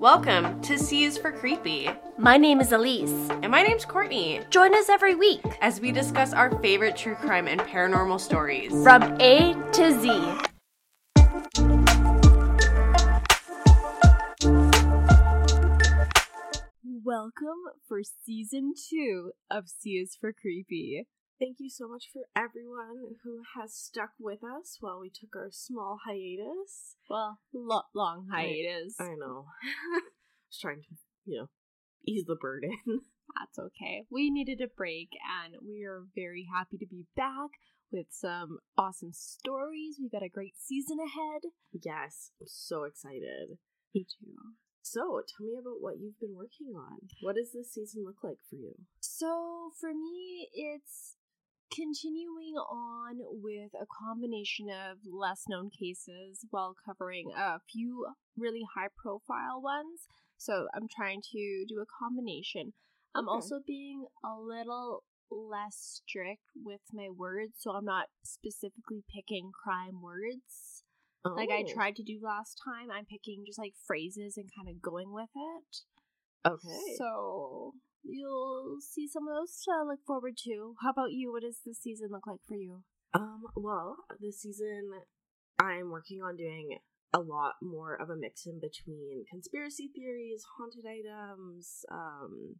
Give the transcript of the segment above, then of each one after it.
Welcome to C is for Creepy. My name is Elyse. And my name's Kourtney. Join us every week as we discuss our favorite true crime and paranormal stories from A to Z. Welcome for season two of C is for Creepy. Thank you so much for everyone who has stuck with us while we took our small hiatus. Well, lo- long hiatus. I, I know. I was trying to, you know, ease the burden. That's okay. We needed a break and we are very happy to be back with some awesome stories. We've got a great season ahead. Yes, I'm so excited. Me too. So, tell me about what you've been working on. What does this season look like for you? So, for me, it's continuing on with a combination of less known cases while covering a few really high profile ones. So I'm trying to do a combination. I'm okay. also being a little less strict with my words, so I'm not specifically picking crime words. Oh. Like I oh. tried to do last time, I'm picking just like phrases and kind of going with it. Okay. So you'll see some of those to look forward to. How about you? What does this season look like for you? Um, well, this season I'm working on doing a lot more of a mix in between conspiracy theories, haunted items, um,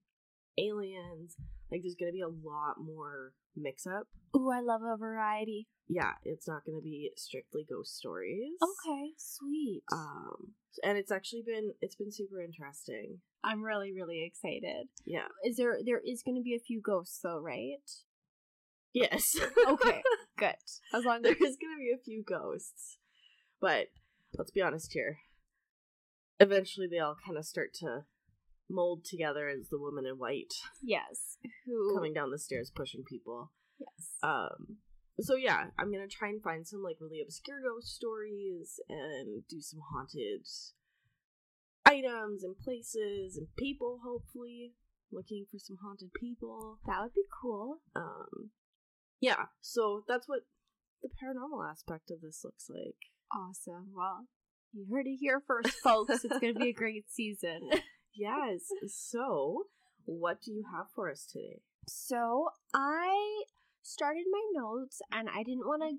aliens. Like there's gonna be a lot more mix up. Ooh, I love a variety. Yeah, it's not gonna be strictly ghost stories. Okay, sweet. Um, and it's actually been it's been super interesting. I'm really really excited. Yeah. Is there there is gonna be a few ghosts though, right? Yes. okay. Good. As long as there is gonna be a few ghosts, but let's be honest here. Eventually, they all kind of start to mold together as the woman in white. Yes. Who coming down the stairs pushing people. Yes. Um so yeah, I'm gonna try and find some like really obscure ghost stories and do some haunted items and places and people, hopefully. Looking for some haunted people. That would be cool. Um yeah, so that's what the paranormal aspect of this looks like. Awesome. Well, you heard it here first, folks. it's gonna be a great season. yes. So, what do you have for us today? So, I started my notes and I didn't want to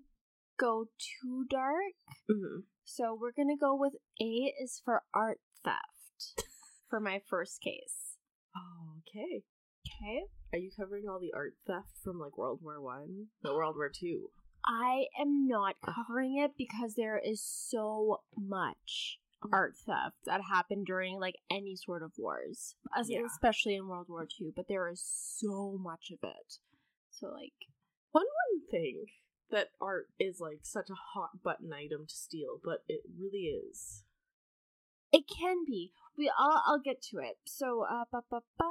go too dark. Mm-hmm. So, we're going to go with A is for art theft for my first case. Oh, okay. Okay. Are you covering all the art theft from like World War One? No, World War Two. I am not covering it because there is so much art theft that happened during like any sort of wars, yeah. especially in World War II. But there is so much of it. So like, one wouldn't think that art is like such a hot button item to steal, but it really is. It can be. We I'll, I'll get to it. So uh, ba, ba, ba.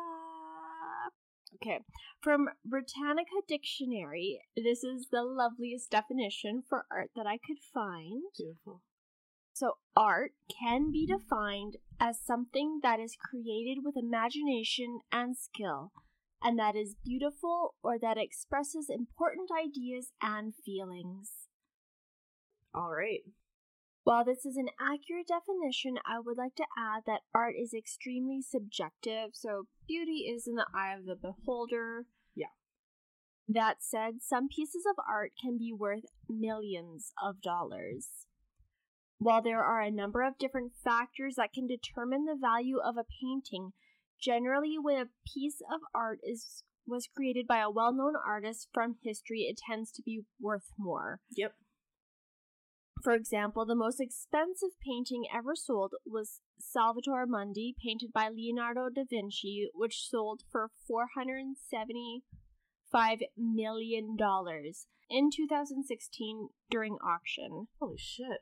Okay, from Britannica Dictionary, this is the loveliest definition for art that I could find. Beautiful. So, art can be defined as something that is created with imagination and skill, and that is beautiful or that expresses important ideas and feelings. All right. While this is an accurate definition, I would like to add that art is extremely subjective, so beauty is in the eye of the beholder. Yeah. That said, some pieces of art can be worth millions of dollars. While there are a number of different factors that can determine the value of a painting, generally when a piece of art is was created by a well-known artist from history, it tends to be worth more. Yep. For example, the most expensive painting ever sold was Salvator Mundi, painted by Leonardo da Vinci, which sold for $475 million in 2016 during auction. Holy shit.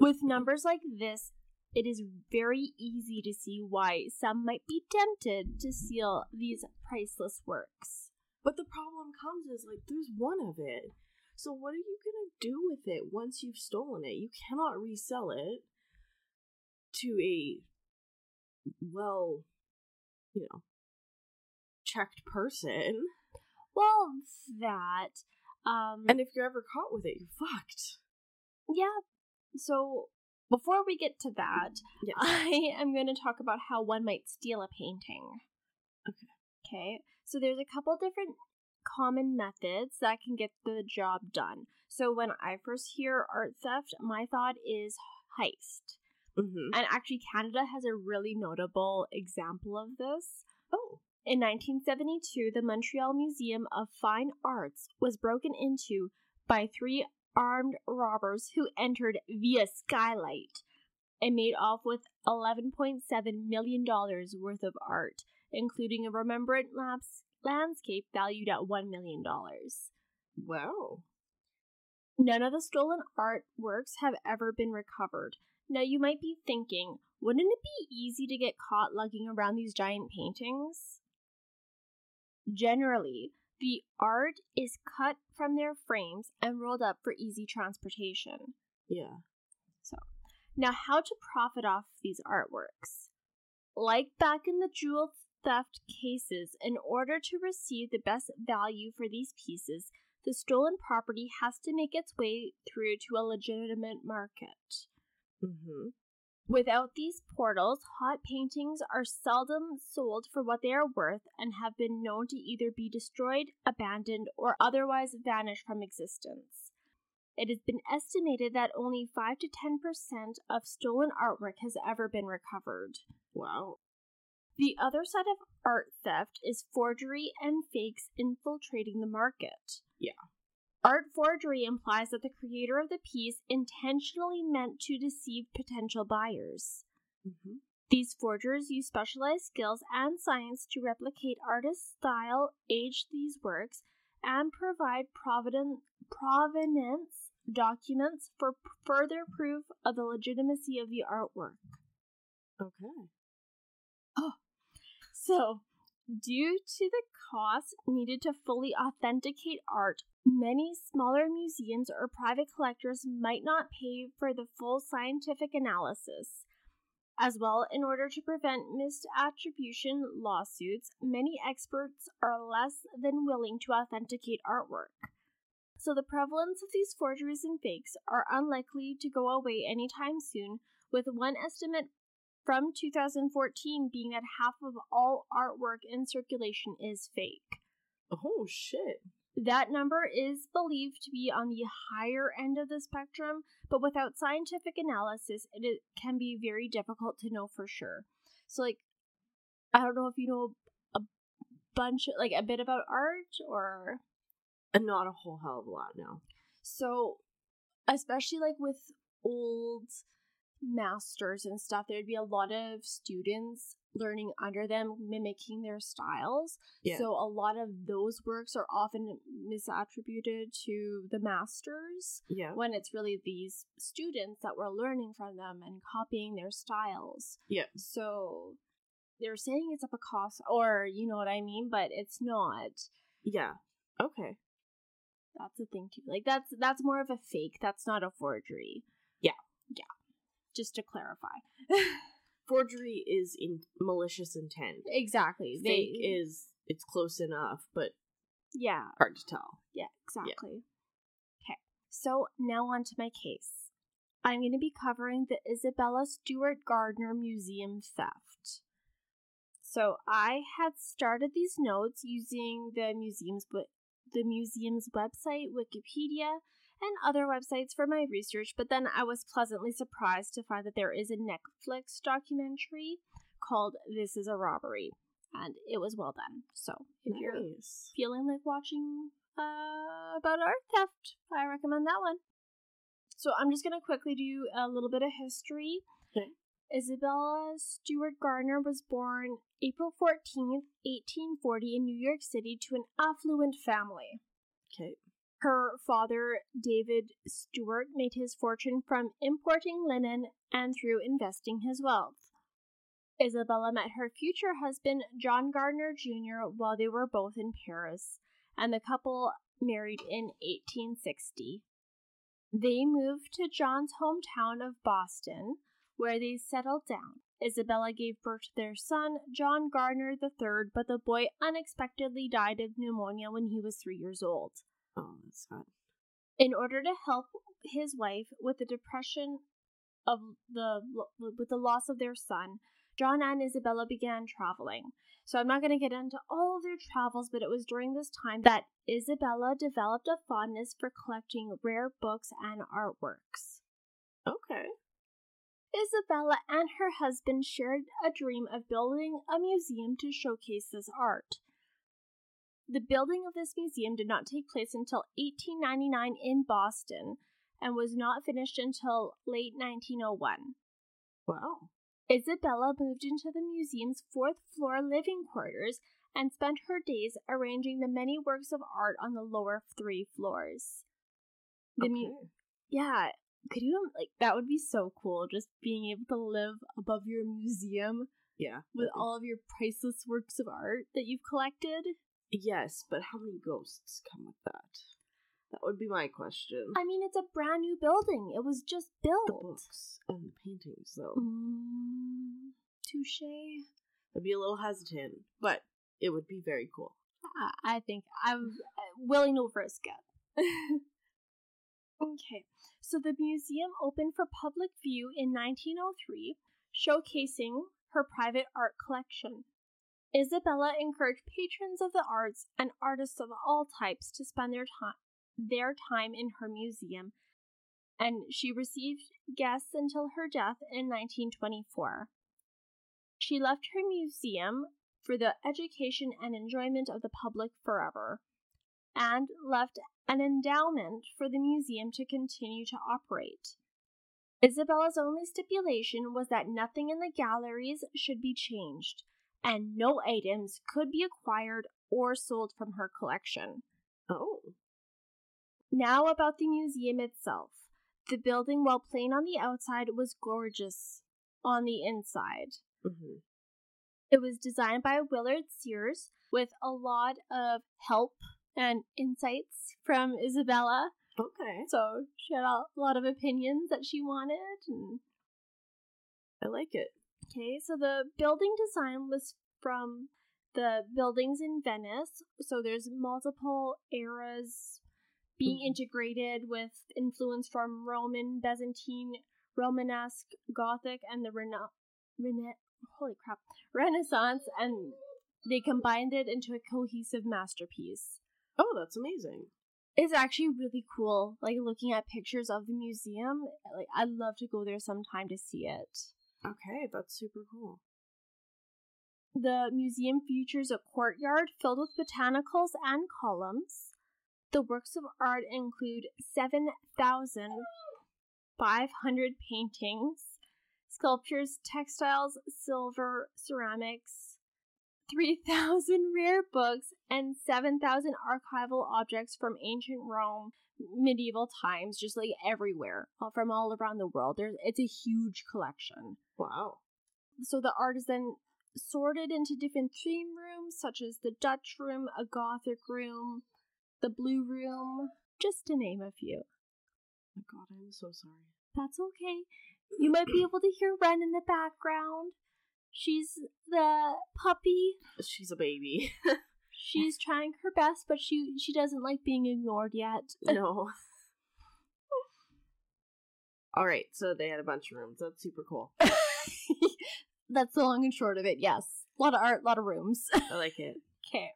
With numbers like this, it is very easy to see why some might be tempted to steal these priceless works. But the problem comes is like there's one of it. So what are you going to do with it once you've stolen it? You cannot resell it to a well, you know, checked person. Well, that um and if you're ever caught with it, you're fucked. Yeah, so Before we get to that, Yes. I am going to talk about how one might steal a painting. Okay. Okay. So there's a couple different common methods that can get the job done. So when I first hear art theft, my thought is heist. Mm-hmm. And actually, Canada has a really notable example of this. Oh. In 1972, the Montreal Museum of Fine Arts was broken into by three armed robbers who entered via skylight and made off with $11.7 million worth of art, including a Rembrandt labs- landscape valued at $1 million. Wow. None of the stolen artworks have ever been recovered. Now, you might be thinking, wouldn't it be easy to get caught lugging around these giant paintings? Generally, the art is cut from their frames and rolled up for easy transportation. Yeah. So, now, how to profit off these artworks? Like back in the jewel theft cases, in order to receive the best value for these pieces, the stolen property has to make its way through to a legitimate market. Mm-hmm. Without these portals, hot paintings are seldom sold for what they are worth and have been known to either be destroyed, abandoned, or otherwise vanish from existence. It has been estimated that only 5 to 10% of stolen artwork has ever been recovered. Wow. The other side of art theft is forgery and fakes infiltrating the market. Yeah. Art forgery implies that the creator of the piece intentionally meant to deceive potential buyers. Mm-hmm. These forgers use specialized skills and science to replicate artists' style, age these works, and provide providen- provenance documents for p- further proof of the legitimacy of the artwork. Okay. Oh. So, due to the cost needed to fully authenticate art, many smaller museums or private collectors might not pay for the full scientific analysis. As well, in order to prevent misattribution lawsuits, many experts are less than willing to authenticate artwork. So, the prevalence of these forgeries and fakes are unlikely to go away anytime soon, with one estimate from 2014 being that half of all artwork in circulation is fake. Oh shit. That number is believed to be on the higher end of the spectrum, but without scientific analysis, it can be very difficult to know for sure. So, like, I don't know if you know a bunch, like a bit about art, or uh, not a whole hell of a lot no. so, especially like with old masters and stuff, there'd be a lot of students learning under them, mimicking their styles. Yeah. So a lot of those works are often misattributed to the masters Yeah. when it's really these students that were learning from them and copying their styles. Yeah. So they're saying it's a cost, or you know what I mean, but it's not. Yeah. Okay. That's a thing too. Like that's that's more of a fake. That's not a forgery. Yeah. Yeah. Just to clarify. Forgery is in malicious intent. exactly. Fake they, is it's close enough, but yeah. hard to tell. Yeah, exactly. Okay, so now on to my case. I'm going to be covering the Isabella Stewart Gardner Museum theft. So I had started these notes using the museum's the museum's website, Wikipedia, and other websites for my research, but then I was pleasantly surprised to find that there is a Netflix documentary called This is a Robbery, and it was well done. So if you're feeling like watching uh, about art theft, I recommend that one. So I'm just gonna quickly do a little bit of history. Okay. Isabella Stewart Gardner was born April 14th, 1840 in New York City to an affluent family. Okay. Her father, David Stewart, made his fortune from importing linen and through investing his wealth. Isabella met her future husband, John Gardner Jr., while they were both in Paris, and the couple married in 1860. They moved to John's hometown of Boston, where they settled down. Isabella gave birth to their son, John Gardner III, but the boy unexpectedly died of pneumonia when he was three years old. Oh, that's. In order to help his wife with the depression of the with the loss of their son, John and Isabella began traveling. So I'm not going to get into all of their travels, but it was during this time that Isabella developed a fondness for collecting rare books and artworks. Okay. Isabella and her husband shared a dream of building a museum to showcase this art. The building of this museum did not take place until 1899 in Boston and was not finished until late 1901. Wow. Isabella moved into the museum's fourth floor living quarters and spent her days arranging the many works of art on the lower three floors. The okay. mu- yeah, could you like that would be so cool just being able to live above your museum yeah. with all of your priceless works of art that you've collected. Yes, but how many ghosts come with that? That would be my question. I mean, it's a brand new building. It was just built. the books and the paintings, though. Mm, touche. I'd be a little hesitant, but it would be very cool. I, I think I'm uh, willing to risk it. okay, so the museum opened for public view in 1903, showcasing her private art collection. Isabella encouraged patrons of the arts and artists of all types to spend their time their time in her museum, and she received guests until her death in 1924. She left her museum for the education and enjoyment of the public forever, and left an endowment for the museum to continue to operate. Isabella's only stipulation was that nothing in the galleries should be changed, and no items could be acquired or sold from her collection. Oh. Now about the museum itself. The building, while plain on the outside, was gorgeous on the inside. hmm It was designed by Willard Sears with a lot of help and insights from Isabella. Okay. So she had a lot of opinions that she wanted. And... I like it. Okay, so the building design was from the buildings in Venice. So there's multiple eras being Mhm. integrated with influence from Roman, Byzantine, Romanesque, Gothic, and the Rena- Rena- holy crap, Renaissance, and they combined it into a cohesive masterpiece. Oh, that's amazing. It's actually really cool. Like looking at pictures of the museum, like I'd love to go there sometime to see it. Okay, that's super cool. The museum features a courtyard filled with botanicals and columns. The works of art include 7,500 paintings, sculptures, textiles, silver, ceramics, 3,000 rare books, and 7,000 archival objects from ancient Rome, medieval times, just like everywhere, from all around the world. There's, it's a huge collection Wow. so the art is then sorted into different theme rooms such as the dutch room a gothic room the blue room just to name a few my god, I'm so sorry. that's okay you might be able to hear Wren in the background she's the puppy She's a baby. she's trying her best but she she doesn't like being ignored yet no. Alright, so they had a bunch of rooms. That's super cool. that's the long and short of it yes a lot of art a lot of rooms I like it. okay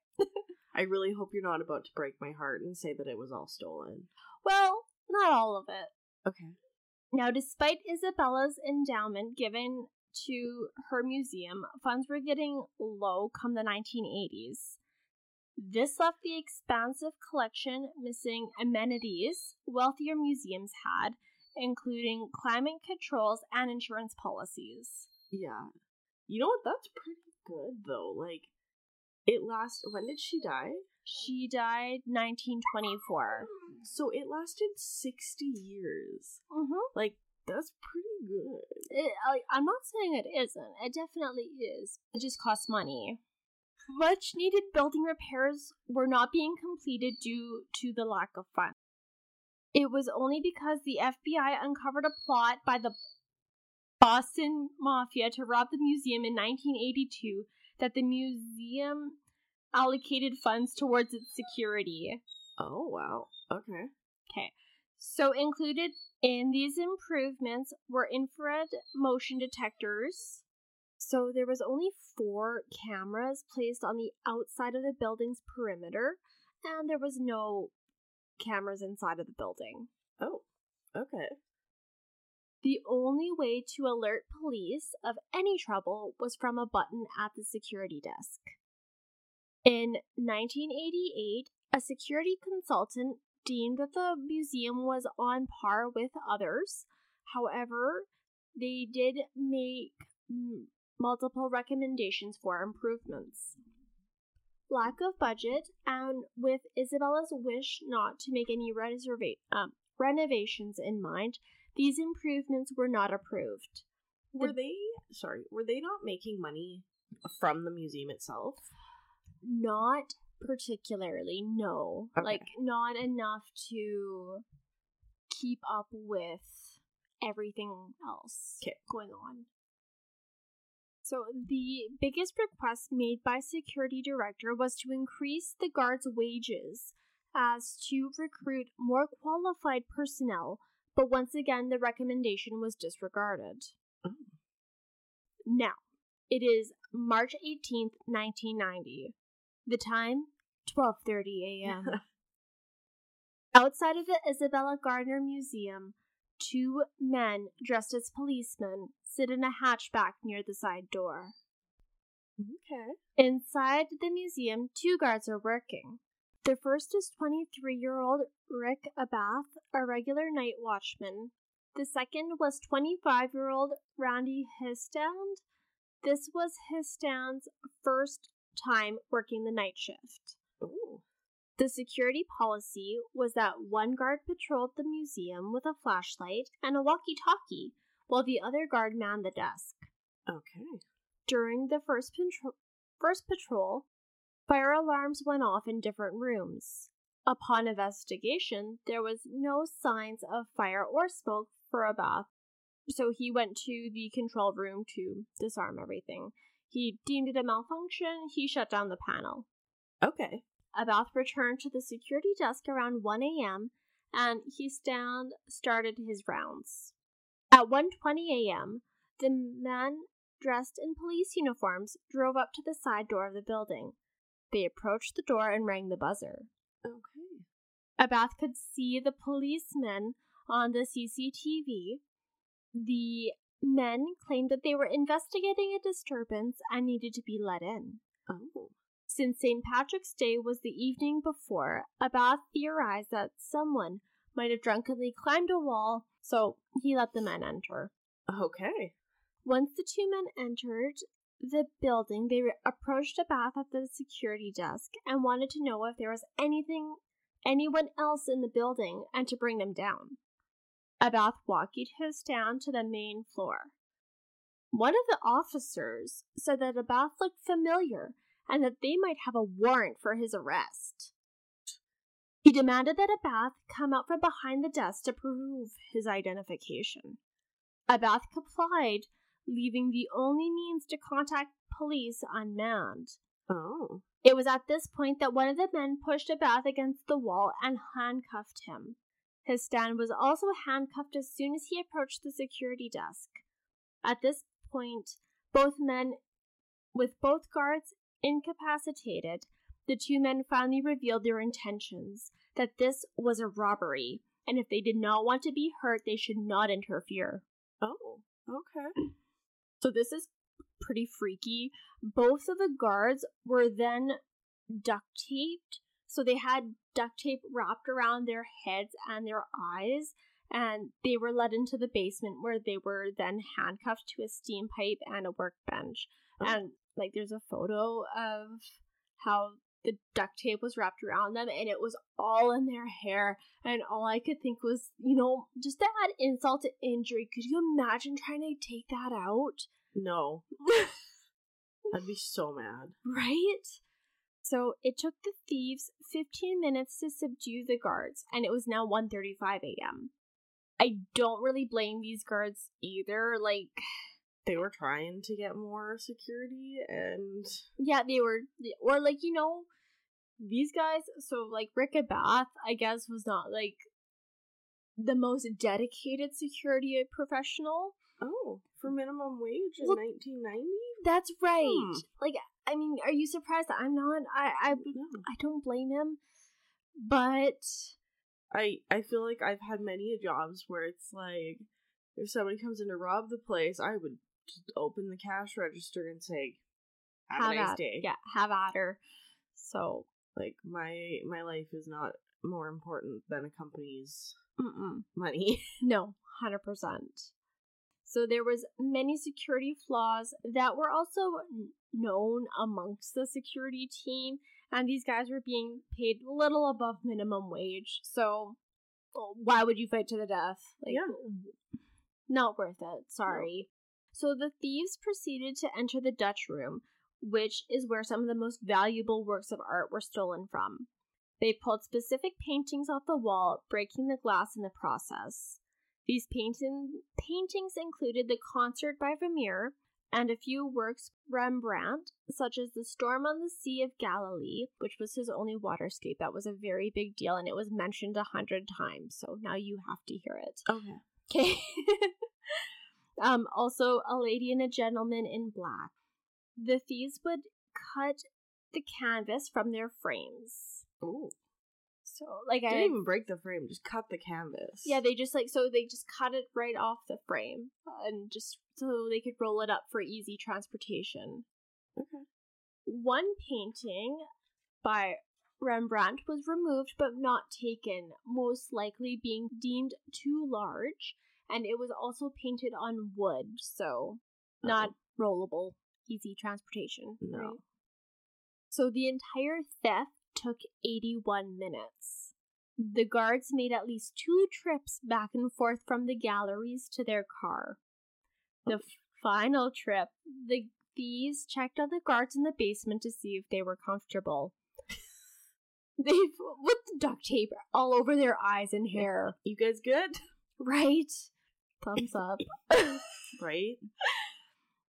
I really hope you're not about to break my heart and say that it was all stolen. well not all of it Okay. Now, despite Isabella's endowment given to her museum, funds were getting low come the 1980s. This left the expansive collection missing amenities wealthier museums had, including climate controls and insurance policies. Yeah. You know what? That's pretty good though. Like, it last. When did she die? She died 1924. So it lasted sixty years. Mm-hmm. Like, that's pretty good. It, I, I'm not saying it isn't. It definitely is. It just costs money. Much needed building repairs were not being completed due to the lack of funds. It was only because the FBI uncovered a plot by the Boston Mafia to rob the museum in 1982 that the museum allocated funds towards its security. Oh wow. Okay. Okay. So, included in these improvements were infrared motion detectors. So, there was only four cameras placed on the outside of the building's perimeter, and there was no cameras inside of the building. Oh, okay. The only way to alert police of any trouble was from a button at the security desk. In 1988, a security consultant deemed that the museum was on par with others. However, they did make multiple recommendations for improvements. Lack of budget, and with Isabella's wish not to make any reserva- um, renovations in mind, these improvements were not approved. Were they sorry, were they not making money from the museum itself? Not particularly, no. Okay. Like, not enough to keep up with everything else 'Kay. going on. So, the biggest request made by security director was to increase the guards' wages as to recruit more qualified personnel, but once again, the recommendation was disregarded. Oh. Now, it is March 18th, 1990. The time 12:30 a.m. Outside of the Isabella Gardner Museum, two men dressed as policemen sit in a hatchback near the side door. Okay. Inside the museum, two guards are working. The first is 23 year old Rick Abath, a regular night watchman. The second was 25 year old Randy Histand. This was Histand's first time working the night shift. Ooh. The security policy was that one guard patrolled the museum with a flashlight and a walkie talkie, while the other guard manned the desk. Okay. During the first, patro- first patrol, fire alarms went off in different rooms. Upon investigation, there was no signs of fire or smoke for Abath, so he went to the control room to disarm everything. He deemed it a malfunction, he shut down the panel. Okay. Abath returned to the security desk around 1 a.m. and Histand started his rounds. At 1:20 a.m., the men dressed in police uniforms drove up to the side door of the building. They approached the door and rang the buzzer. Okay. Abath could see the policemen on the CCTV. The men claimed that they were investigating a disturbance and needed to be let in. Oh. Since St. Patrick's Day was the evening before, Abath theorized that someone might have drunkenly climbed a wall, so he let the men enter. Okay. Once the two men entered the building, they approached Abath at the security desk and wanted to know if there was anything, anyone else in the building, and to bring them down. Abath walked his down to the main floor. One of the officers said that Abath looked familiar and that they might have a warrant for his arrest. He demanded that Abath come out from behind the desk to prove his identification. Abath complied, leaving the only means to contact police unmanned. Oh. It was at this point that one of the men pushed Abath against the wall and handcuffed him. Histand was also handcuffed as soon as he approached the security desk. At this point, both men, with both guards incapacitated, the two men finally revealed their intentions that this was a robbery, and if they did not want to be hurt, they should not interfere. Oh. Okay. So this is pretty freaky. Both of the guards were then duct taped. So they had duct tape wrapped around their heads and their eyes, and they were led into the basement where they were then handcuffed to a steam pipe and a workbench. Oh. And like there's a photo of how the duct tape was wrapped around them and it was all in their hair and all I could think was, you know, just to add insult to injury, could you imagine trying to take that out? No. I'd be so mad. Right? So it took the thieves 15 minutes to subdue the guards, and it was now 1:35 a.m. I don't really blame these guards either. Like, They were trying to get more security and yeah, they were, or like you know, these guys. So like Rick Abath, I guess, was not like the most dedicated security professional. Oh, for minimum wage in Well, 1990? That's right. Hmm. Like, I mean, are you surprised I'm not? I, I, No. I don't blame him, but I I feel like I've had many jobs where it's like if somebody comes in to rob the place, I would open the cash register and say, "Have, a nice at, day." Yeah, have at her. So, Like my my life is not more important than a company's mm-mm. money. no, hundred percent. So there was many security flaws that were also known amongst the security team, and these guys were being paid little above minimum wage. So why would you fight to the death? Like, Yeah. not worth it. Sorry. So the thieves proceeded to enter the Dutch room, which is where some of the most valuable works of art were stolen from. They pulled specific paintings off the wall, breaking the glass in the process. These painting, paintings included the Concert by Vermeer and a few works Rembrandt, such as The Storm on the Sea of Galilee, which was his only waterscape. That was a very big deal, and it was mentioned a hundred times, so now you have to hear it. Okay. Okay. um, also, a lady and a gentleman in black. The thieves would cut the canvas from their frames. Oh. So, like, I Didn't even break the frame, just cut the canvas. Yeah, they just like so they just cut it right off the frame and just so they could roll it up for easy transportation. Okay. One painting by Rembrandt was removed but not taken, most likely being deemed too large, and it was also painted on wood, so oh. not rollable, easy transportation. No. Right? So the entire theft took 81 minutes. The guards made at least two trips back and forth from the galleries to their car. The f- final trip, the thieves checked on the guards in the basement to see if they were comfortable. They put duct tape all over their eyes and hair. You guys good? Right? Thumbs up. Right?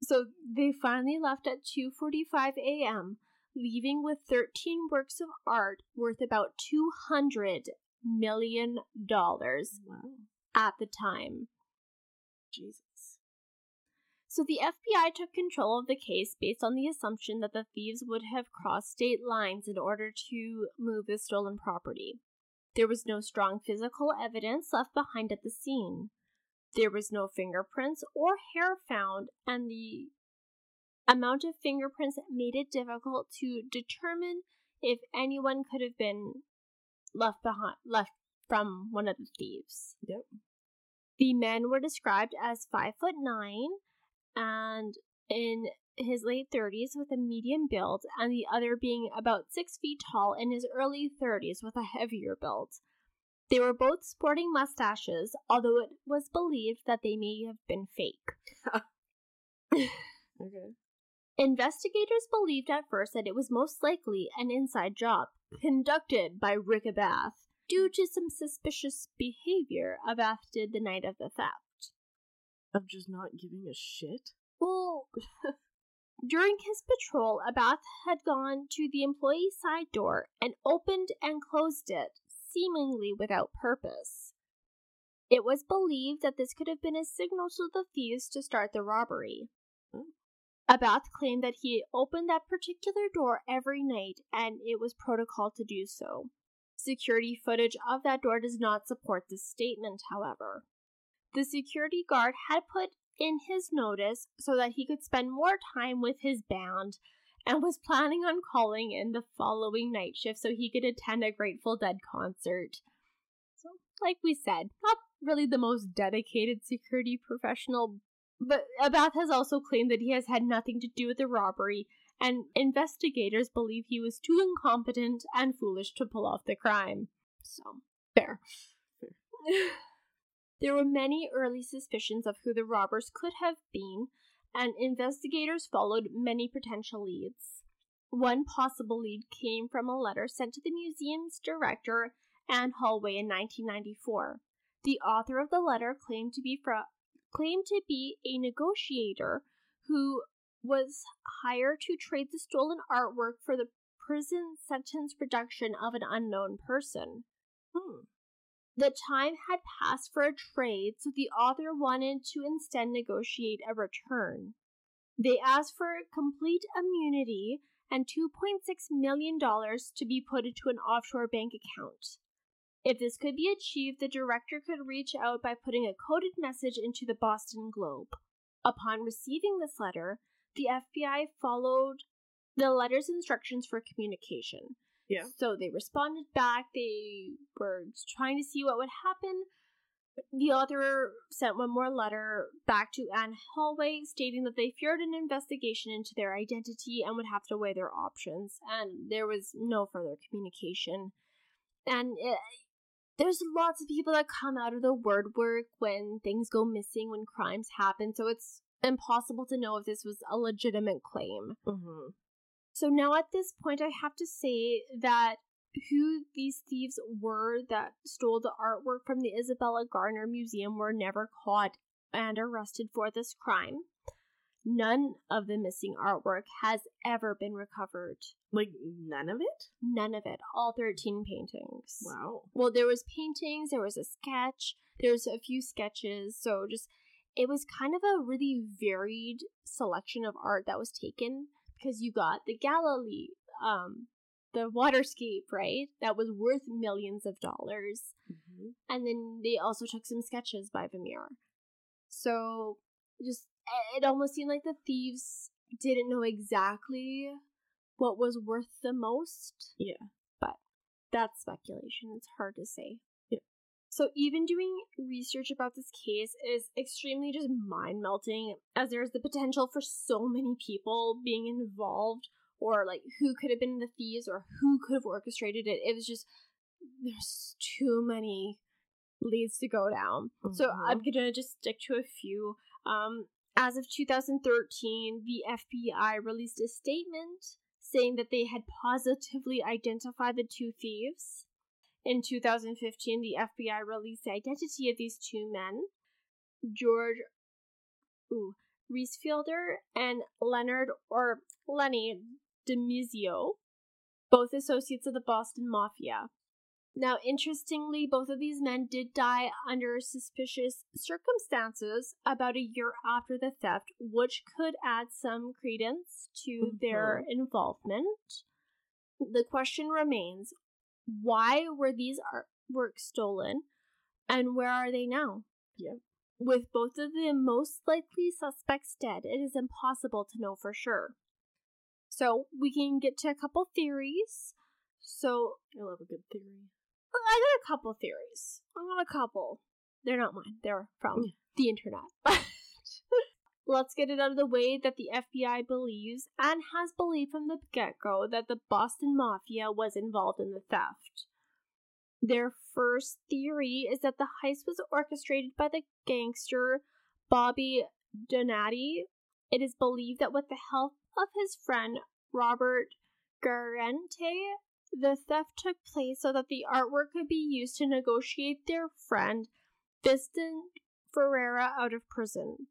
So they finally left at 2:45 a.m., leaving with 13 works of art worth about 200 million dollars Wow. at the time. Jesus. So the FBI took control of the case based on the assumption that the thieves would have crossed state lines in order to move the stolen property. There was no strong physical evidence left behind at the scene. There was no fingerprints or hair found, and the amount of fingerprints made it difficult to determine if anyone could have been left behind left from one of the thieves. Yep. The men were described as five foot nine and in his late 30s with a medium build, and the other being about six feet tall in his early 30s with a heavier build. They were both sporting mustaches, although it was believed that they may have been fake. Okay. Investigators believed at first that it was most likely an inside job conducted by Rick Abath due to some suspicious behavior Abath did the night of the theft. Of just not giving a shit? Well, during his patrol, Abath had gone to the employee side door and opened and closed it, seemingly without purpose. It was believed that this could have been a signal to the thieves to start the robbery. Abath claimed that he opened that particular door every night and it was protocol to do so. Security footage of that door does not support this statement, however. The security guard had put in his notice so that he could spend more time with his band and was planning on calling in the following night shift so he could attend a Grateful Dead concert. So, like we said, not really the most dedicated security professional, but Abath has also claimed that he has had nothing to do with the robbery, and investigators believe he was too incompetent and foolish to pull off the crime. So, fair. There were many early suspicions of who the robbers could have been, and investigators followed many potential leads. One possible lead came from a letter sent to the museum's director, Anne Holloway, in 1994. The author of the letter claimed to be claimed to be a negotiator who was hired to trade the stolen artwork for the prison sentence reduction of an unknown person. Hmm. The time had passed for a trade, so the author wanted to instead negotiate a return. They asked for complete immunity and $2.6 million to be put into an offshore bank account. If this could be achieved, the director could reach out by putting a coded message into the Boston Globe. Upon receiving this letter, the FBI followed the letter's instructions for communication. Yeah. So they responded back. They were trying to see what would happen. The author sent one more letter back to Anne Hallway stating that they feared an investigation into their identity and would have to weigh their options. And there was no further communication. And it, there's lots of people that come out of the word work when things go missing, when crimes happen. So it's impossible to know if this was a legitimate claim. Mm-hmm. So now at this point, I have to say that who these thieves were that stole the artwork from the Isabella Gardner Museum were never caught and arrested for this crime. None of the missing artwork has ever been recovered. Like none of it? None of it. All 13 paintings. Wow. Well, there was paintings, there was a sketch, there's a few sketches, so just it was kind of a really varied selection of art that was taken because you got the Galilee um the waterscape, right? That was worth millions of dollars. Mm-hmm. And then they also took some sketches by Vermeer. So just it almost seemed like the thieves didn't know exactly what was worth the most. Yeah. But that's speculation. It's hard to say. So even doing research about this case is extremely just mind melting as there's the potential for so many people being involved or like who could have been the thieves or who could have orchestrated it. It was just there's too many leads to go down. So Mhm. I'm gonna just stick to a few. Um, as of 2013, the FBI released a statement saying that they had positively identified the two thieves. In 2015, the FBI released the identity of these two men, George ooh, Reissfelder and Leonard or Lenny DiMuzio, both associates of the Boston Mafia. Now, interestingly, both of these men did die under suspicious circumstances about a year after the theft, which could add some credence to their mm-hmm. involvement. The question remains why were these artworks stolen and where are they now? Yeah. With both of the most likely suspects dead, it is impossible to know for sure. So, we can get to a couple theories. So, I love a good theory. I got a couple theories. I got a couple. They're not mine. They're from the internet. Let's get it out of the way that the FBI believes and has believed from the get go that the Boston Mafia was involved in the theft. Their first theory is that the heist was orchestrated by the gangster Bobby Donati. It is believed that with the help of his friend Robert Guarente, the theft took place so that the artwork could be used to negotiate their friend Vincent Ferrara out of prison.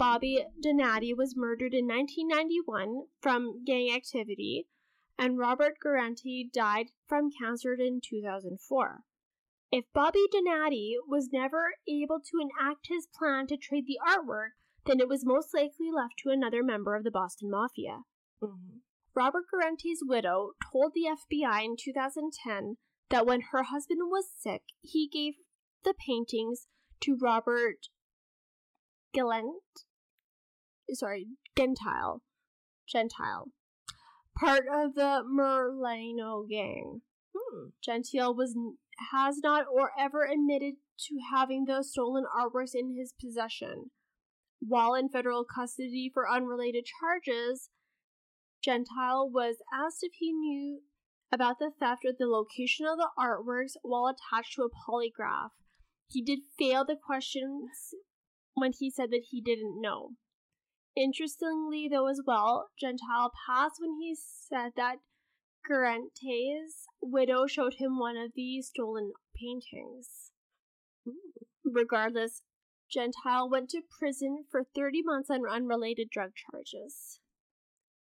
Bobby Donati was murdered in 1991 from gang activity, and Robert Guarente died from cancer in 2004. If Bobby Donati was never able to enact his plan to trade the artwork, then it was most likely left to another member of the Boston Mafia. Mm-hmm. Robert Guarente's widow told the FBI in 2010 that when her husband was sick, he gave the paintings to Robert Gallant, sorry, Gentile, Gentile, part of the Merlino gang. Hmm. Gentile was has not or ever admitted to having the stolen artworks in his possession. While in federal custody for unrelated charges, Gentile was asked if he knew about the theft or the location of the artworks while attached to a polygraph. He did fail the questions when he said that he didn't know. Interestingly, though, as well, Gentile passed when he said that Guarente's widow showed him one of the stolen paintings. Regardless, Gentile went to prison for 30 months on unrelated drug charges.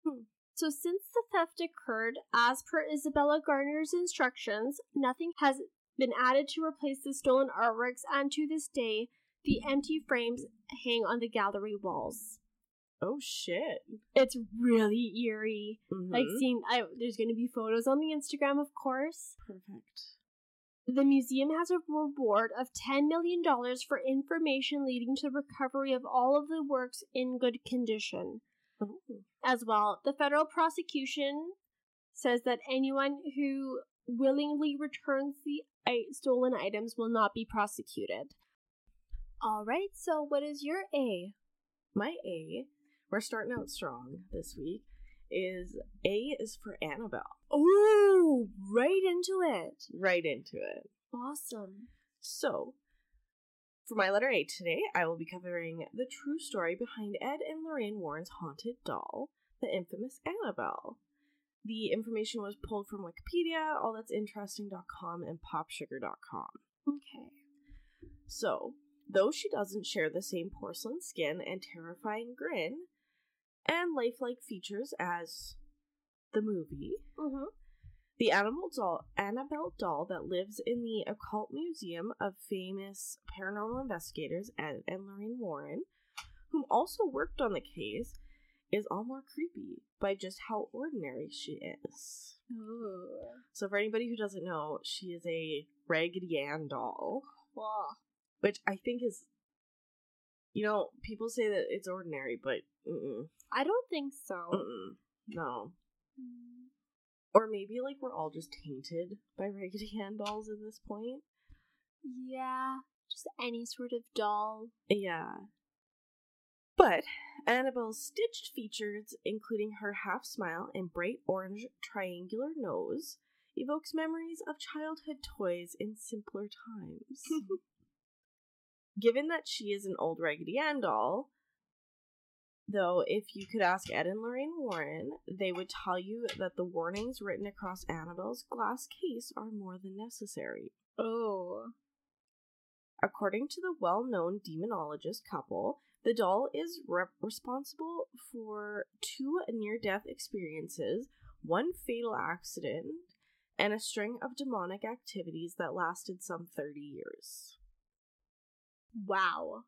Hmm. So, since the theft occurred as per Isabella Gardner's instructions, nothing has been added to replace the stolen artworks, and to this day, the empty frames hang on the gallery walls. Oh shit. It's really eerie. Like Mhm. seeing, I, there's going to be photos on the Instagram, of course. perfect. The museum has a reward of $10 million for information leading to the recovery of all of the works in good condition. Oh. As well, the federal prosecution says that anyone who willingly returns the i- stolen items will not be prosecuted. All right, so what is your A? My A, we're starting out strong this week, is A is for Annabelle. Oh, right into it. Right into it. Awesome. So, for my letter A today, I will be covering the true story behind Ed and Lorraine Warren's haunted doll, the infamous Annabelle. The information was pulled from Wikipedia, allthat'sinteresting.com, and popsugar.com. Okay. So, though she doesn't share the same porcelain skin and terrifying grin and lifelike features as the movie, Mm-hmm. the animal doll, Annabelle doll that lives in the occult museum of famous paranormal investigators Ed and Lorraine Warren, whom also worked on the case, is all more creepy by just how ordinary she is. Ooh. So, for anybody who doesn't know, she is a Raggedy Ann doll. Wow. which I think is, you know, people say that it's ordinary, but mm-mm, I don't think so. mm-mm, no. Mm. Or maybe like we're all just tainted by Raggedy Ann dolls at this point. Yeah, just any sort of doll. Yeah. But Annabelle's stitched features, including her half smile and bright orange triangular nose, evokes memories of childhood toys in simpler times. Given that she is an old Raggedy Ann doll, though, if you could ask Ed and Lorraine Warren, they would tell you that the warnings written across Annabelle's glass case are more than necessary. Oh. According to the well known demonologist couple, the doll is rep- responsible for two near death experiences, one fatal accident, and a string of demonic activities that lasted some 30 years. Wow.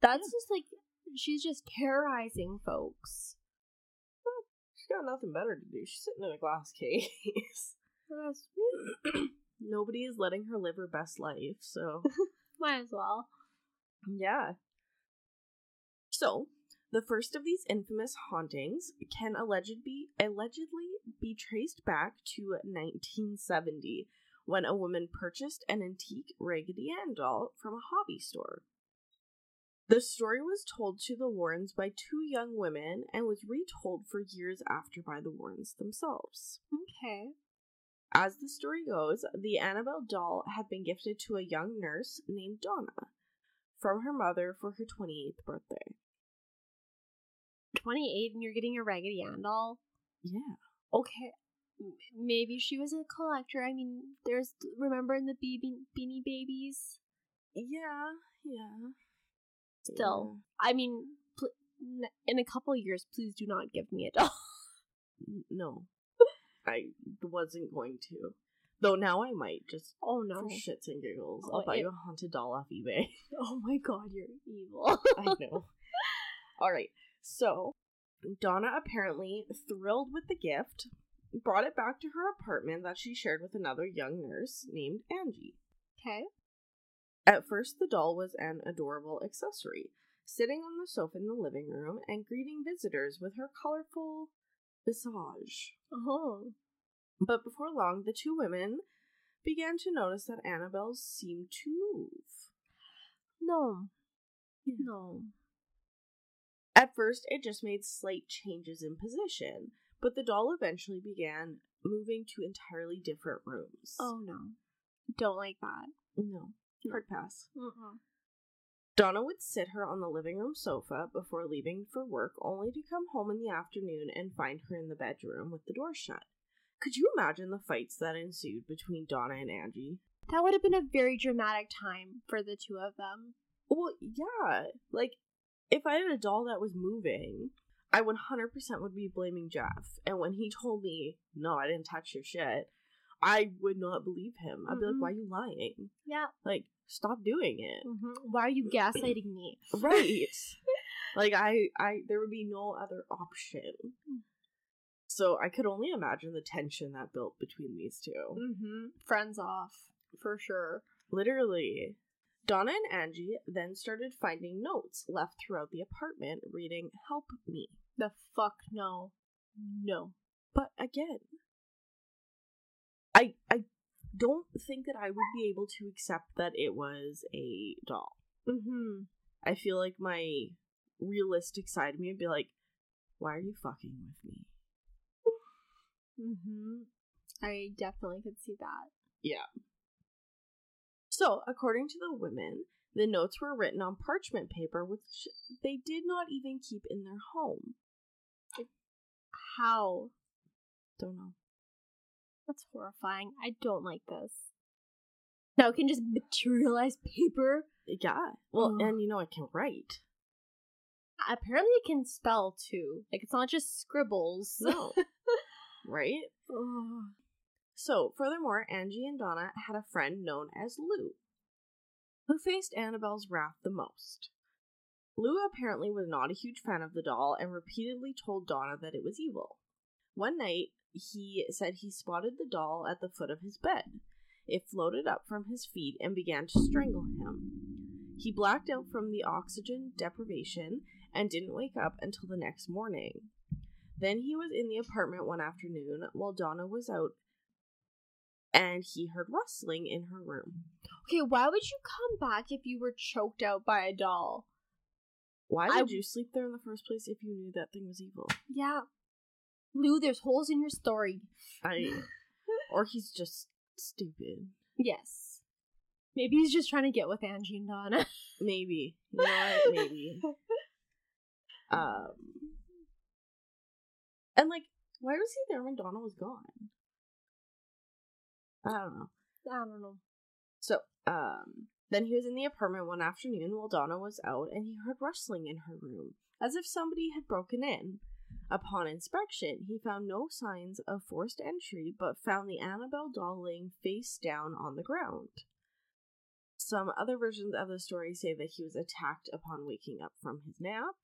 That's just like, she's just terrorizing folks. She's got nothing better to do. She's sitting in a glass case. Nobody is letting her live her best life, so. might as well. Yeah. So, the first of these infamous hauntings can alleged be, allegedly be traced back to 1970 when a woman purchased an antique Raggedy Ann doll from a hobby store. The story was told to the Warrens by two young women and was retold for years after by the Warrens themselves. Okay. As the story goes, the Annabelle doll had been gifted to a young nurse named Donna from her mother for her 28th birthday. 28 and you're getting a Raggedy Ann doll? Yeah. Okay. Maybe she was a collector. I mean, there's, remember in the Be- Beanie Babies? Yeah, yeah. Still. I mean, pl- in a couple years, please do not give me a doll. No. I wasn't going to. Though now I might, just Oh no. for shits and giggles. Oh, I'll buy it- you a haunted doll off eBay. Oh my god, you're evil. I know. Alright, so Donna apparently, thrilled with the gift, brought it back to her apartment that she shared with another young nurse named Angie. okay. At first, the doll was an adorable accessory, sitting on the sofa in the living room and greeting visitors with her colorful visage. Oh. But before long, the two women began to notice that Annabelle seemed to move. No. No. At first, it just made slight changes in position, but the doll eventually began moving to entirely different rooms. Oh no. Don't like that. no. Hard pass. Uh-uh. Donna would sit her on the living room sofa before leaving for work, only to come home in the afternoon and find her in the bedroom with the door shut. Could you imagine the fights that ensued between Donna and Angie? That would have been a very dramatic time for the two of them. Well, yeah. Like, if I had a doll that was moving, I 100% would be blaming Jeff. And when he told me, no, I didn't touch your shit, I would not believe him. I'd be like, Mm-mm. why are you lying? Yeah. Like, stop doing it. hmm Why are you gaslighting me? Right. like I I there would be no other option. So I could only imagine the tension that built between these two. Mm-hmm. Friends off for sure. Literally. Donna and Angie then started finding notes left throughout the apartment reading Help me. The fuck no, no. But again, I I don't think that I would be able to accept that it was a doll. Mm-hmm. I feel like my realistic side of me would be like, why are you fucking with me? Mm-hmm. I definitely could see that. Yeah. So, according to the women, the notes were written on parchment paper, which they did not even keep in their home. How? Don't know. That's horrifying. I don't like this. Now it can just materialize paper. Yeah. Well, and you know, I can write. Apparently, it can spell too. Like it's not just scribbles. No. right? So, furthermore, Angie and Donna had a friend known as Lou, who faced Annabelle's wrath the most. Lou apparently was not a huge fan of the doll and repeatedly told Donna that it was evil. One night, he said he spotted the doll at the foot of his bed. It floated up from his feet and began to strangle him. He blacked out from the oxygen deprivation and didn't wake up until the next morning. Then he was in the apartment one afternoon while Donna was out and he heard rustling in her room. Okay, why would you come back if you were choked out by a doll? Why I- would you sleep there in the first place if you knew that thing was evil? Yeah. Lou, there's holes in your story. I or he's just stupid. Yes. Maybe he's just trying to get with Angie and Donna. Maybe. You know what? Maybe. Um And like, why was he there when Donna was gone? I don't know. I don't know. So, um, then he was in the apartment one afternoon while Donna was out and he heard rustling in her room, as if somebody had broken in. Upon inspection, he found no signs of forced entry, but found the Annabelle doll laying face down on the ground. Some other versions of the story say that he was attacked upon waking up from his nap.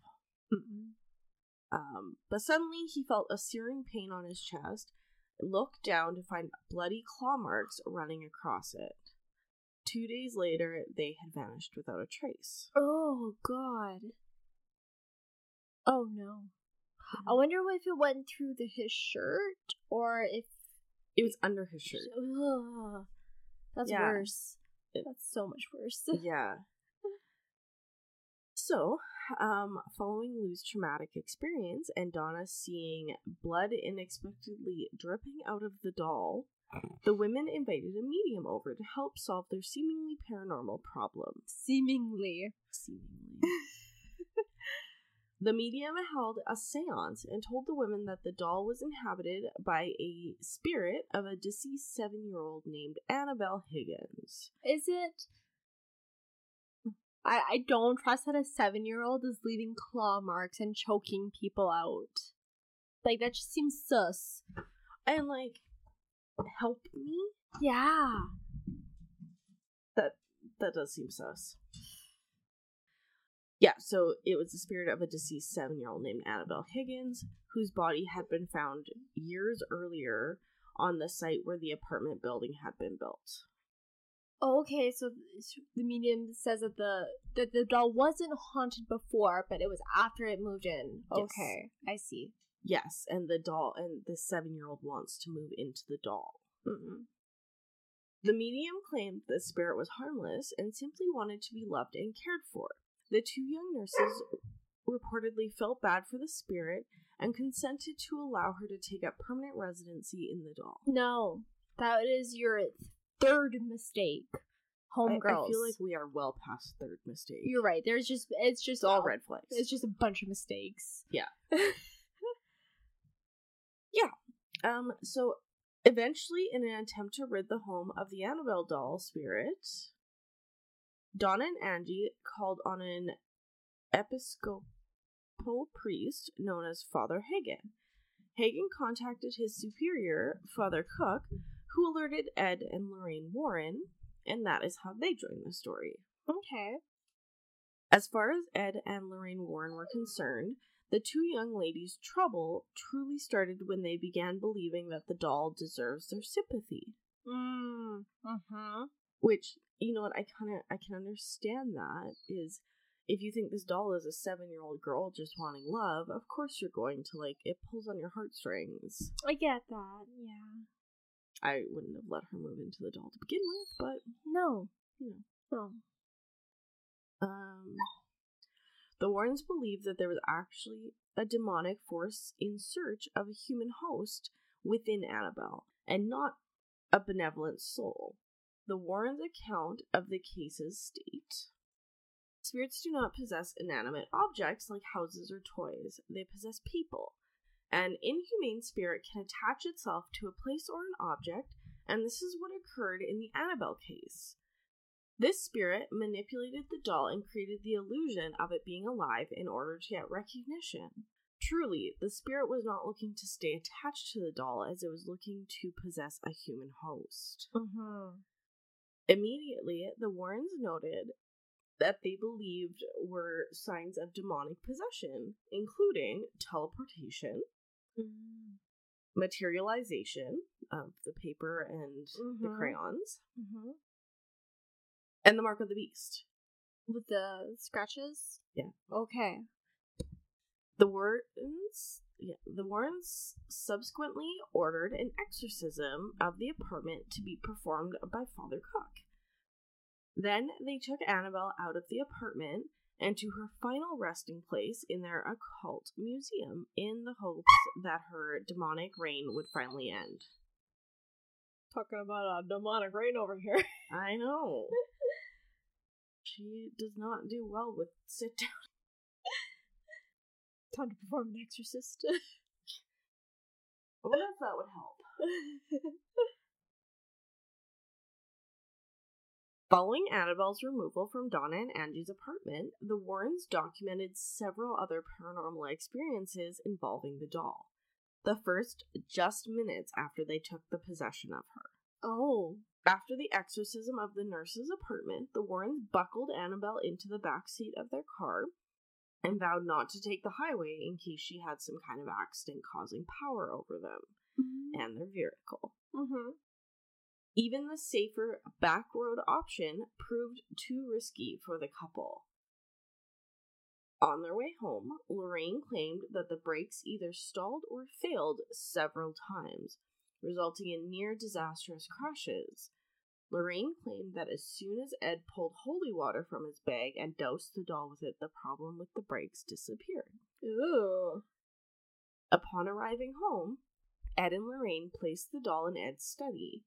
Um, but suddenly he felt a searing pain on his chest, looked down to find bloody claw marks running across it. Two days later, they had vanished without a trace. Oh, God. Oh, no. I wonder if it went through the, his shirt or if. It was under his shirt. Ugh. That's Yeah. worse. It- That's so much worse. yeah. So, um, following Lou's traumatic experience and Donna seeing blood unexpectedly dripping out of the doll, the women invited a medium over to help solve their seemingly paranormal problem. Seemingly. Seemingly. the medium held a seance and told the women that the doll was inhabited by a spirit of a deceased seven year old named Annabelle Higgins. Is it? I, I don't trust that a seven year old is leaving claw marks and choking people out. Like, that just seems sus. And, like, help me? Yeah. That that does seem sus. Yeah, so it was the spirit of a deceased seven year old named Annabelle Higgins, whose body had been found years earlier on the site where the apartment building had been built. Oh, okay, so the medium says that the that the doll wasn't haunted before, but it was after it moved in. Yes. Okay, I see. Yes, and the doll and the seven year old wants to move into the doll. Mm-mm. The medium claimed the spirit was harmless and simply wanted to be loved and cared for. The two young nurses reportedly felt bad for the spirit and consented to allow her to take up permanent residency in the doll. No, that is your third mistake, I, homegirls. I feel like we are well past third mistake. you're right. There's just it's just it's all red flags. It's just a bunch of mistakes. Yeah. Um, so eventually, in an attempt to rid the home of the Annabelle doll spirit, Donna and Angie called on an episcopal priest known as Father Hagen. Hagen contacted his superior, Father Cook, who alerted Ed and Lorraine Warren, and that is how they joined the story. Okay. As far as Ed and Lorraine Warren were concerned, the two young ladies' trouble truly started when they began believing that the doll deserves their sympathy. Mm. Uh-huh. Which, you know what, I kinda I can understand that is if you think this doll is a seven year old girl just wanting love, of course you're going to like it pulls on your heartstrings. I get that, yeah. I wouldn't have let her move into the doll to begin with, but No. you know. No. Um, the Warrens believed that there was actually a demonic force in search of a human host within Annabelle, and not a benevolent soul. The Warrens' account of the cases state Spirits do not possess inanimate objects like houses or toys, they possess people. An inhumane spirit can attach itself to a place or an object, and this is what occurred in the Annabelle case. This spirit manipulated the doll and created the illusion of it being alive in order to get recognition. Truly, the spirit was not looking to stay attached to the doll as it was looking to possess a human host. Uh-huh. Immediately, the Warrens noted that they believed were signs of demonic possession, including teleportation, Mm. materialization of the paper and the Mhm. crayons, Mm-hmm. And the mark of the beast. With the scratches? Yeah. Okay. The Warrens, yeah, the Warrens subsequently ordered an exorcism of the apartment to be performed by Father Cook. Then they took Annabelle out of the apartment and to her final resting place in their occult museum in the hopes that her demonic reign would finally end. Talking about a demonic reign over here. I know. She does not do well with sit down. Time to perform an exorcist. I wonder if that would help. Following Annabelle's removal from Donna and Angie's apartment, the Warrens documented several other paranormal experiences involving the doll. The first just minutes after they took the possession of her. oh. After the exorcism of the nurse's apartment, the Warrens buckled Annabelle into the back seat of their car and vowed not to take the highway in case she had some kind of accident causing power over them and their vehicle. Mm-hmm. Even the safer back road option proved too risky for the couple. On their way home, Lorraine claimed that the brakes either stalled or failed several times, resulting in near disastrous crashes. Lorraine claimed that as soon as Ed pulled holy water from his bag and doused the doll with it, the problem with the brakes disappeared. Ooh. Upon arriving home, Ed and Lorraine placed the doll in Ed's study.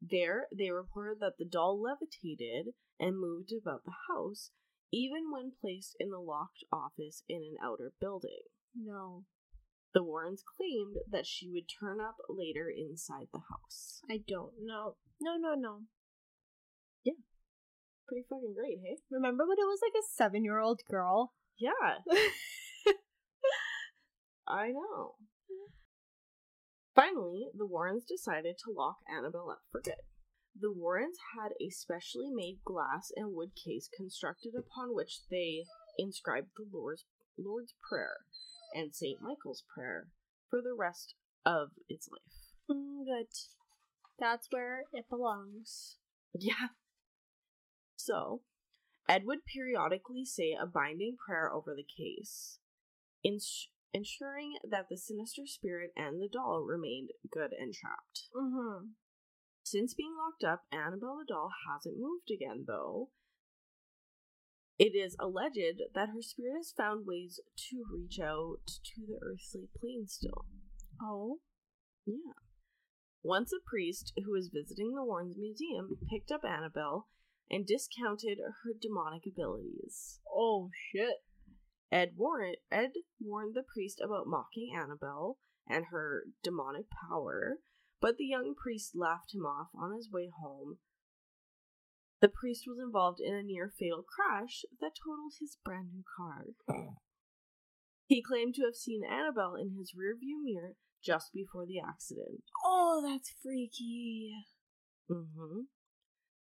There, they reported that the doll levitated and moved about the house, even when placed in the locked office in an outer building. No. The Warrens claimed that she would turn up later inside the house. I don't know. No, no, no. Yeah. Pretty fucking great, hey? Remember when it was like a seven year old girl? Yeah, I know. Finally, the Warrens decided to lock Annabelle up for good. The Warrens had a specially made glass and wood case constructed upon which they inscribed the Lord's, Lord's Prayer and St. Michael's Prayer for the rest of its life. Mm, good. That's where it belongs. Yeah. So, Ed would periodically say a binding prayer over the case, ins- ensuring that the sinister spirit and the doll remained good and trapped. Mm-hmm. Since being locked up, Annabelle the doll hasn't moved again, though. It is alleged that her spirit has found ways to reach out to the earthly plane still. Oh. Yeah. Once a priest who was visiting the Warrens Museum picked up Annabelle and discounted her demonic abilities. Oh shit. Ed warned Ed warned the priest about mocking Annabelle and her demonic power, but the young priest laughed him off on his way home. The priest was involved in a near fatal crash that totaled his brand new car. He claimed to have seen Annabelle in his rearview mirror just before the accident. Oh, that's freaky. Mm-hmm.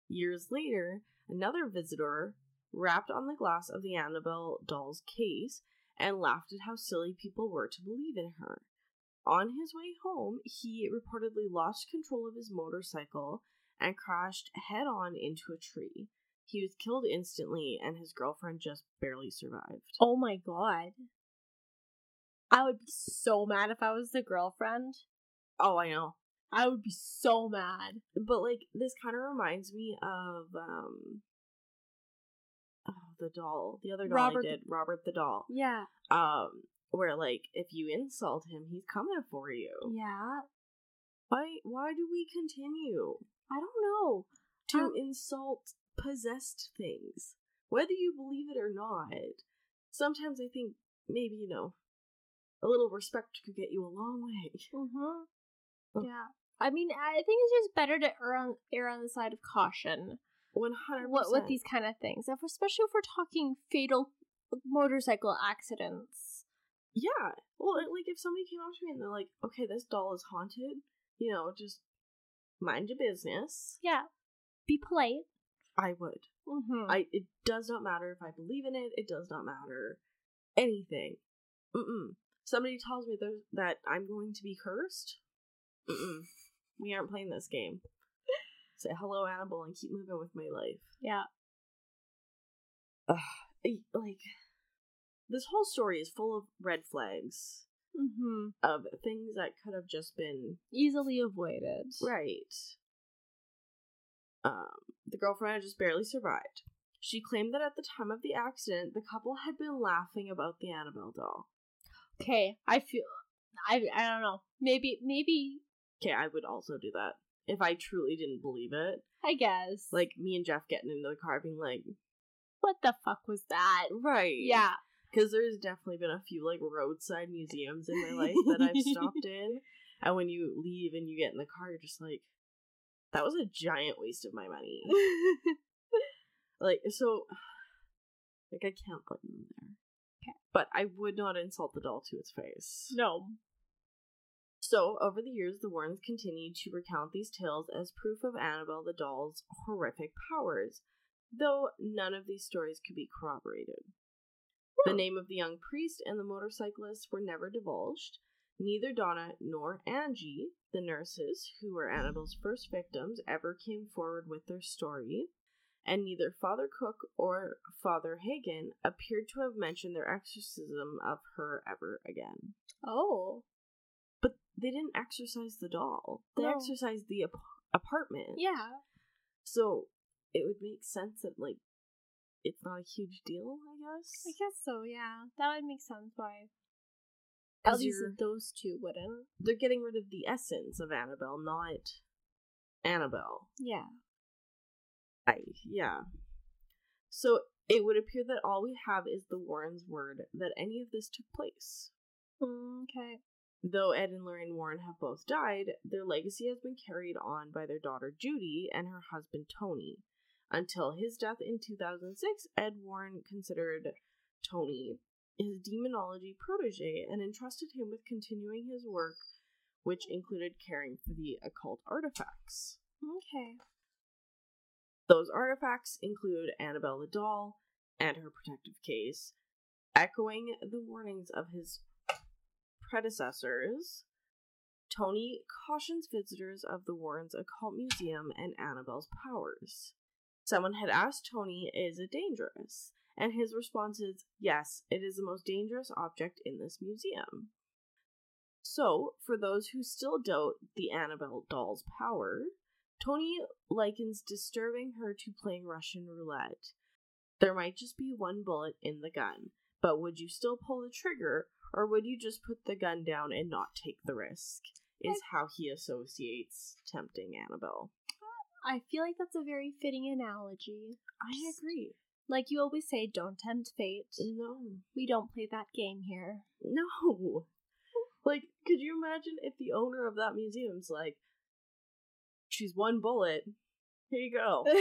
Years later, another visitor rapped on the glass of the Annabelle doll's case and laughed at how silly people were to believe in her. On his way home, he reportedly lost control of his motorcycle and crashed head on into a tree. He was killed instantly, and his girlfriend just barely survived. Oh my god. I would be so mad if I was the girlfriend. Oh, I know. I would be so mad. But like this kind of reminds me of um oh, the doll, the other doll Robert I did, Robert the doll. Yeah. Um where like if you insult him, he's coming for you. Yeah. Why why do we continue I don't know. to Um, insult possessed things? Whether you believe it or not. Sometimes I think maybe, you know, a little respect could get you a long way. Mm-hmm. Oh. Yeah. I mean, I think it's just better to err on err on the side of caution. One hundred What with these kind of things, if, especially if we're talking fatal motorcycle accidents. Yeah. Well, like if somebody came up to me and they're like, "Okay, this doll is haunted," you know, just mind your business. Yeah. Be polite. I would. Mm-hmm. I. It does not matter if I believe in it. It does not matter anything. Mm-mm. Somebody tells me that I'm going to be cursed. Mm-mm. We aren't playing this game. Say hello, Annabelle, and keep moving with my life. yeah. I- Like, this whole story is full of red flags Mm-hmm. of things that could have just been Easily avoided. Right. Um, the girlfriend had just barely survived. She claimed that at the time of the accident, the couple had been laughing about the Annabelle doll. Okay. I feel. I I don't know. Maybe maybe. Okay, I would also do that if I truly didn't believe it. I guess. Like me and Jeff getting into the car, being like, what the fuck was that? right, Yeah. Because there's definitely been a few like roadside museums in my life that I've stopped in, and when you leave and you get in the car, you're just like, that was a giant waste of my money. Like so like I can't blame them there. Okay. But I would not insult the doll to its face. no. So over the years the Warrens continued to recount these tales as proof of Annabelle the doll's horrific powers, though none of these stories could be corroborated. The name of the young priest and the motorcyclist were never divulged. Neither Donna nor Angie, the nurses who were Annabelle's first victims, ever came forward with their story and neither Father Cook or Father Hagen appeared to have mentioned their exorcism of her ever again. Oh. But they didn't exorcise the doll. They No. exorcised the ap- apartment. Yeah. So it would make sense that like it's not a huge deal, I guess. I guess so. Yeah. That would make sense. Why? At least those two wouldn't. they're getting rid of the essence of Annabelle, not Annabelle. Yeah. I yeah. So it would appear that all we have is the Warrens' word that any of this took place. Mm, Okay. Though Ed and Lorraine Warren have both died, their legacy has been carried on by their daughter Judy and her husband Tony. Until his death in 2006, Ed Warren considered Tony his demonology protege and entrusted him with continuing his work, which included caring for the occult artifacts. Okay. Those artifacts include Annabelle the doll and her protective case, echoing the warnings of his predecessors. Tony cautions visitors of the Warrens Occult Museum and Annabelle's powers. Someone had asked Tony, Is it dangerous? And his response is, Yes, it is the most dangerous object in this museum. So, for those who still doubt the Annabelle doll's power, Tony likens disturbing her to playing Russian roulette. There might just be one bullet in the gun, but would you still pull the trigger, or would you just put the gun down and not take the risk? Is how he associates tempting Annabelle. I feel like that's a very fitting analogy. I agree. Like you always say, don't tempt fate. No. We don't play that game here. No. Like, could you imagine if the owner of that museum's like, she's one bullet, here you go.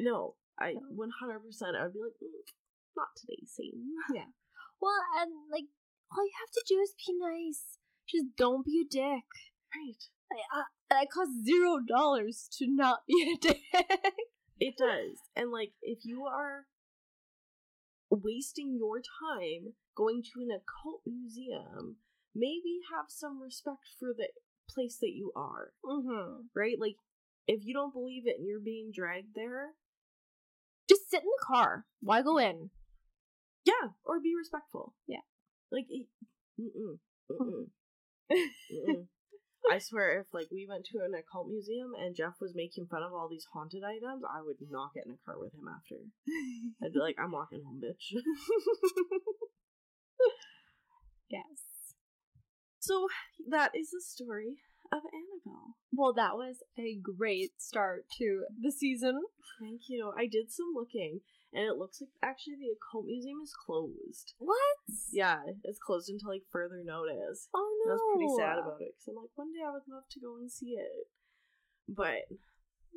no, I 100% I would be like, "Mm, not today, Satan. Yeah. Well, and like all you have to do is be nice. Just don't be a dick. Right. I, I, it costs zero dollars to not be a dick. It does. And like if you are wasting your time going to an occult museum, maybe have some respect for the place that you are. mm-hmm. Right? Like if you don't believe it and you're being dragged there, Just sit in the car. Why go in? yeah, or be respectful. Yeah. Like mm-mm, mm-mm, mm-mm. I swear, if like we went to an occult museum and Jeff was making fun of all these haunted items, I would not get in a car with him after. I'd be like, I'm walking home, bitch. Yes. so that is the story of Annabelle. Well, that was a great start to the season. Thank you. I did some looking, and it looks like actually the occult museum is closed. What? Yeah, it's closed until like further notice. Oh no, I was pretty sad about it because I'm like, one day I would love to go and see it, but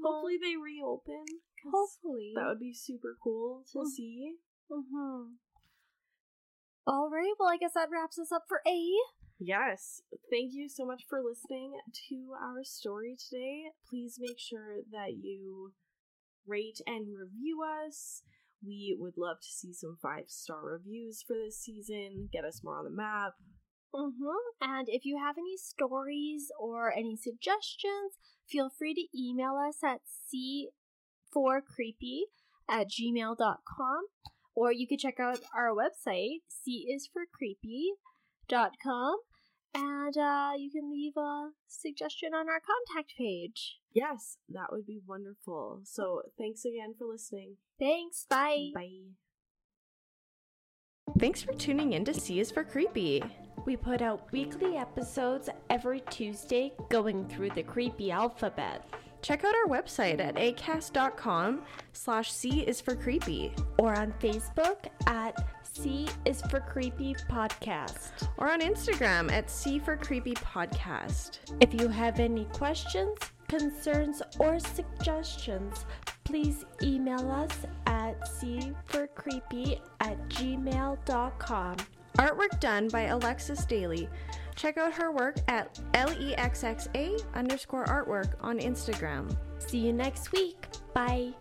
hopefully they reopen. Hopefully. that would be super cool to Mm. see. Mm-hmm. All right. Well, I guess that wraps us up for A. Yes, thank you so much for listening to our story today. Please make sure that you rate and review us. We would love to see some five star reviews for this season. Get us more on the map. Mm-hmm. And if you have any stories or any suggestions, feel free to email us at c4creepy at gmail.com or you could check out our website, cisforcreepy.com, and uh, you can leave a suggestion on our contact page. Yes, that would be wonderful. So thanks again for listening. Thanks. Bye. Bye. Thanks for tuning in to C is for Creepy. We put out weekly episodes every Tuesday going through the creepy alphabet. Check out our website at acast.com slash C is for creepy. Or on Facebook at C is for Creepy Podcast. Or on Instagram at C for Creepy Podcast. If you have any questions, concerns, or suggestions, please email us at cforcreepy at gmail.com. Artwork done by Alexis Daly. Check out her work at LEXXA underscore artwork on Instagram. See you next week. Bye.